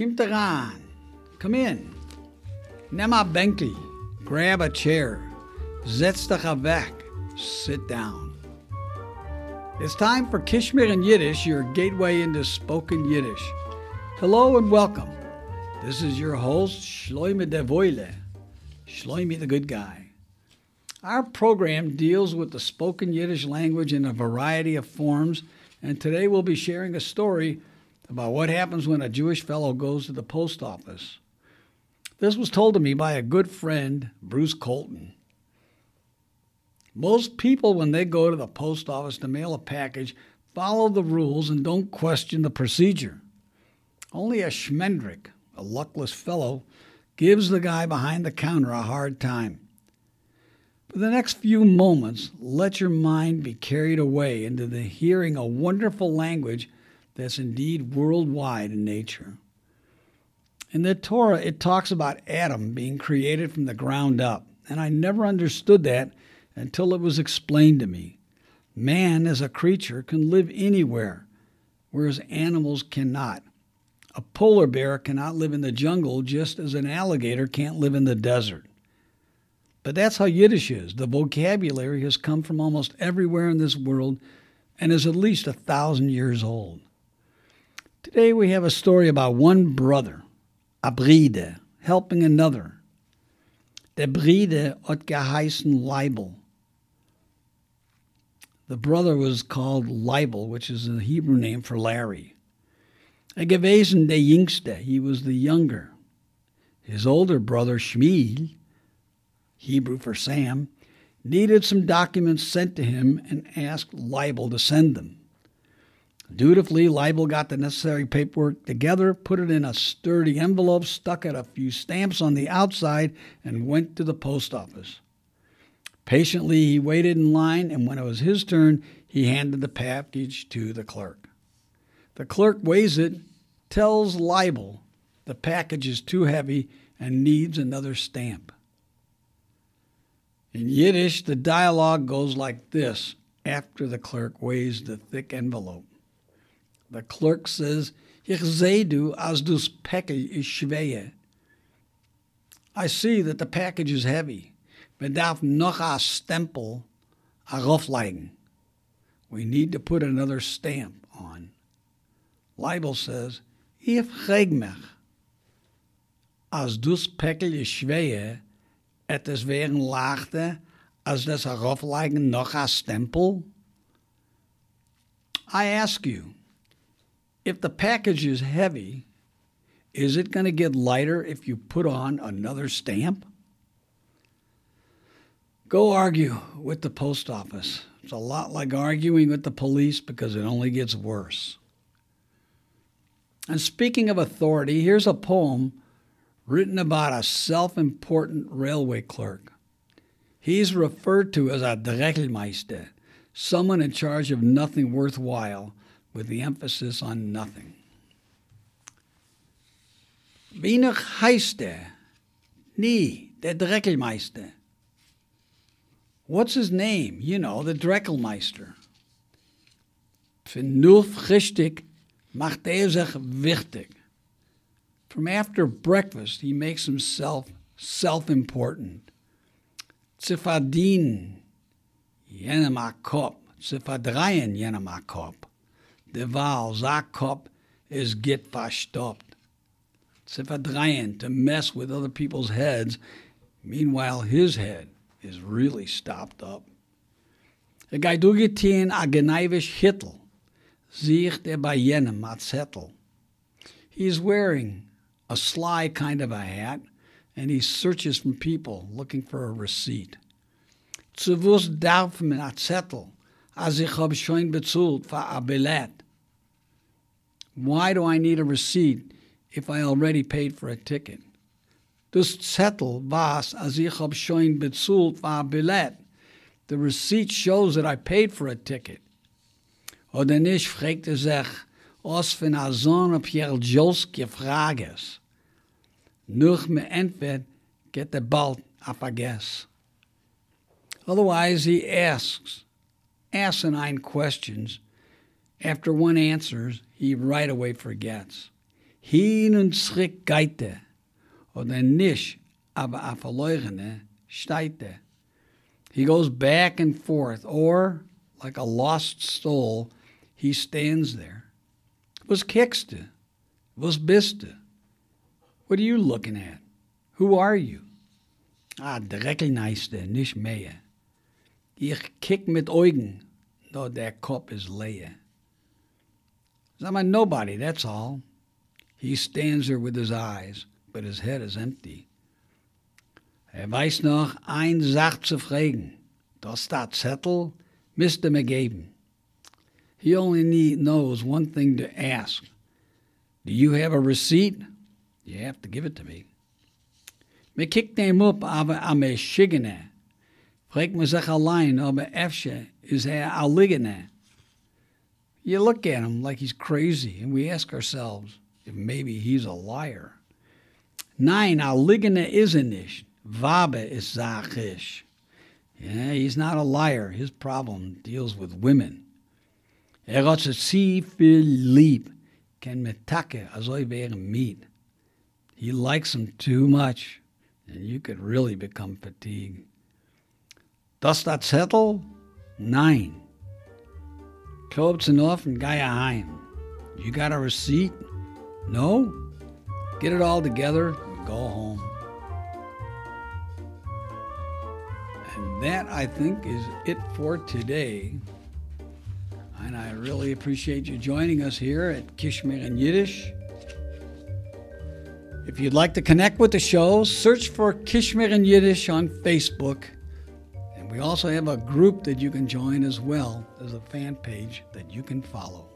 Kim Taran, come in. Nema Benki, grab a chair. Dich weg. Sit down. It's time for Kish Mir in Yiddish, your gateway into spoken Yiddish. Hello and welcome. This is your host, Shloime de Voile, Shloime the Good Guy. Our program deals with the spoken Yiddish language in a variety of forms, and today we'll be sharing a story about what happens when a Jewish fellow goes to the post office. This was told to me by a good friend, Bruce Colton. Most people, when they go to the post office to mail a package, follow the rules and don't question the procedure. Only a schmendrick, a luckless fellow, gives the guy behind the counter a hard time. For the next few moments, let your mind be carried away into the hearing a wonderful language that's indeed worldwide in nature. In the Torah, it talks about Adam being created from the ground up, and I never understood that until it was explained to me. Man, as a creature, can live anywhere, whereas animals cannot. A polar bear cannot live in the jungle just as an alligator can't live in the desert. But that's how Yiddish is. The vocabulary has come from almost everywhere in this world and is at least a thousand years old. Today we have a story about one brother, a bride, helping another. Der Bride hat geheißen Leibel. The brother was called Leibel, which is a Hebrew name for Larry. Er gewesen der Jüngste, he was the younger. His older brother Shmuel, Hebrew for Sam, needed some documents sent to him and asked Leibel to send them. Dutifully, Leibel got the necessary paperwork together, put it in a sturdy envelope, stuck it a few stamps on the outside, and went to the post office. Patiently, he waited in line, and when it was his turn, he handed the package to the clerk. The clerk weighs it, tells Leibel the package is too heavy and needs another stamp. In Yiddish, the dialogue goes like this after the clerk weighs the thick envelope. The clerk says, Ich sehe du, als dus Päckchen is schwer. I see that the package is heavy. Men darf noch a stempel auflegen. We need to put another stamp on. Leibel says, Ich frage mich, als dus Päckchen is schwer, et es wären lachte, as das auflegen noch a stempel? I ask you, if the package is heavy, is it going to get lighter if you put on another stamp? Go argue with the post office. It's a lot like arguing with the police because it only gets worse. And speaking of authority, here's a poem written about a self important railway clerk. He's referred to as a Dreckelmeister, someone in charge of nothing worthwhile, with the emphasis on nothing. Wenig heißt er? Nie, der Dreckelmeister. What's his name? You know, the Dreckelmeister. Vernunft richtig macht er sich wichtig. From after breakfast, he makes himself self important. Zifadin, jenem Akop, Zifadreien, jenem Akop. Der Wahl, Zakop, is get verstoppt. Zifadreien, to mess with other people's heads, meanwhile his head is really stopped up. Er geht ugeteen a geneivisch Hittel, sieht er bei jenem a Zettel. He's wearing a sly kind of a hat, and he searches from people looking for a receipt. Zu was darf man a Zettel, als ich hab schon bezahlt für a Billett? Why do I need a receipt if I already paid for a ticket? Das Zettel was, als ich hab schon bezahlt für a Billett. The receipt shows that I paid for a ticket. Oder nicht, fragt er sich, aus von a Sohn Pierre Jolske Frages. Nur me entweder get the bald up a guess. Otherwise, he asks asinine questions. After one answers, he right away forgets. Hin und zurück geht er. Oder nicht, aber a er. He goes back and forth, or, like a lost soul, he stands there. Was kickst du? Was bist du? What are you looking at? Who are you? Ah, Dreckelmeister, nicht mehr. Ich kick mit Augen, though der Kopf is leer. I'm a nobody, that's all. He stands there with his eyes, but his head is empty. Er weiß noch ein Sach zu fragen. Das that Zettel Mr. McGaben. He only need, knows one thing to ask. Do you have a receipt? You have to give it to me. Me kikt hem op, aber am er Fragt me sich allein, aber efsche is a liggene. You look at him like he's crazy, and we ask ourselves if maybe he's a liar. Nein, Aligana is a nicht. Vabe is zachish. Yeah, he's not a liar. His problem deals with women. Er hat sie viel lieb. Metake azoi wären meat. He likes them too much, and you could really become fatigued. Does that settle? Nein. Klob's enough and Gaia heim. You got a receipt? No? Get it all together and go home. And that, I think, is it for today. And I really appreciate you joining us here at Kish Mir in Yiddish. If you'd like to connect with the show, search for Kish Mir in Yiddish on Facebook. We also have a group that you can join as well as a fan page that you can follow.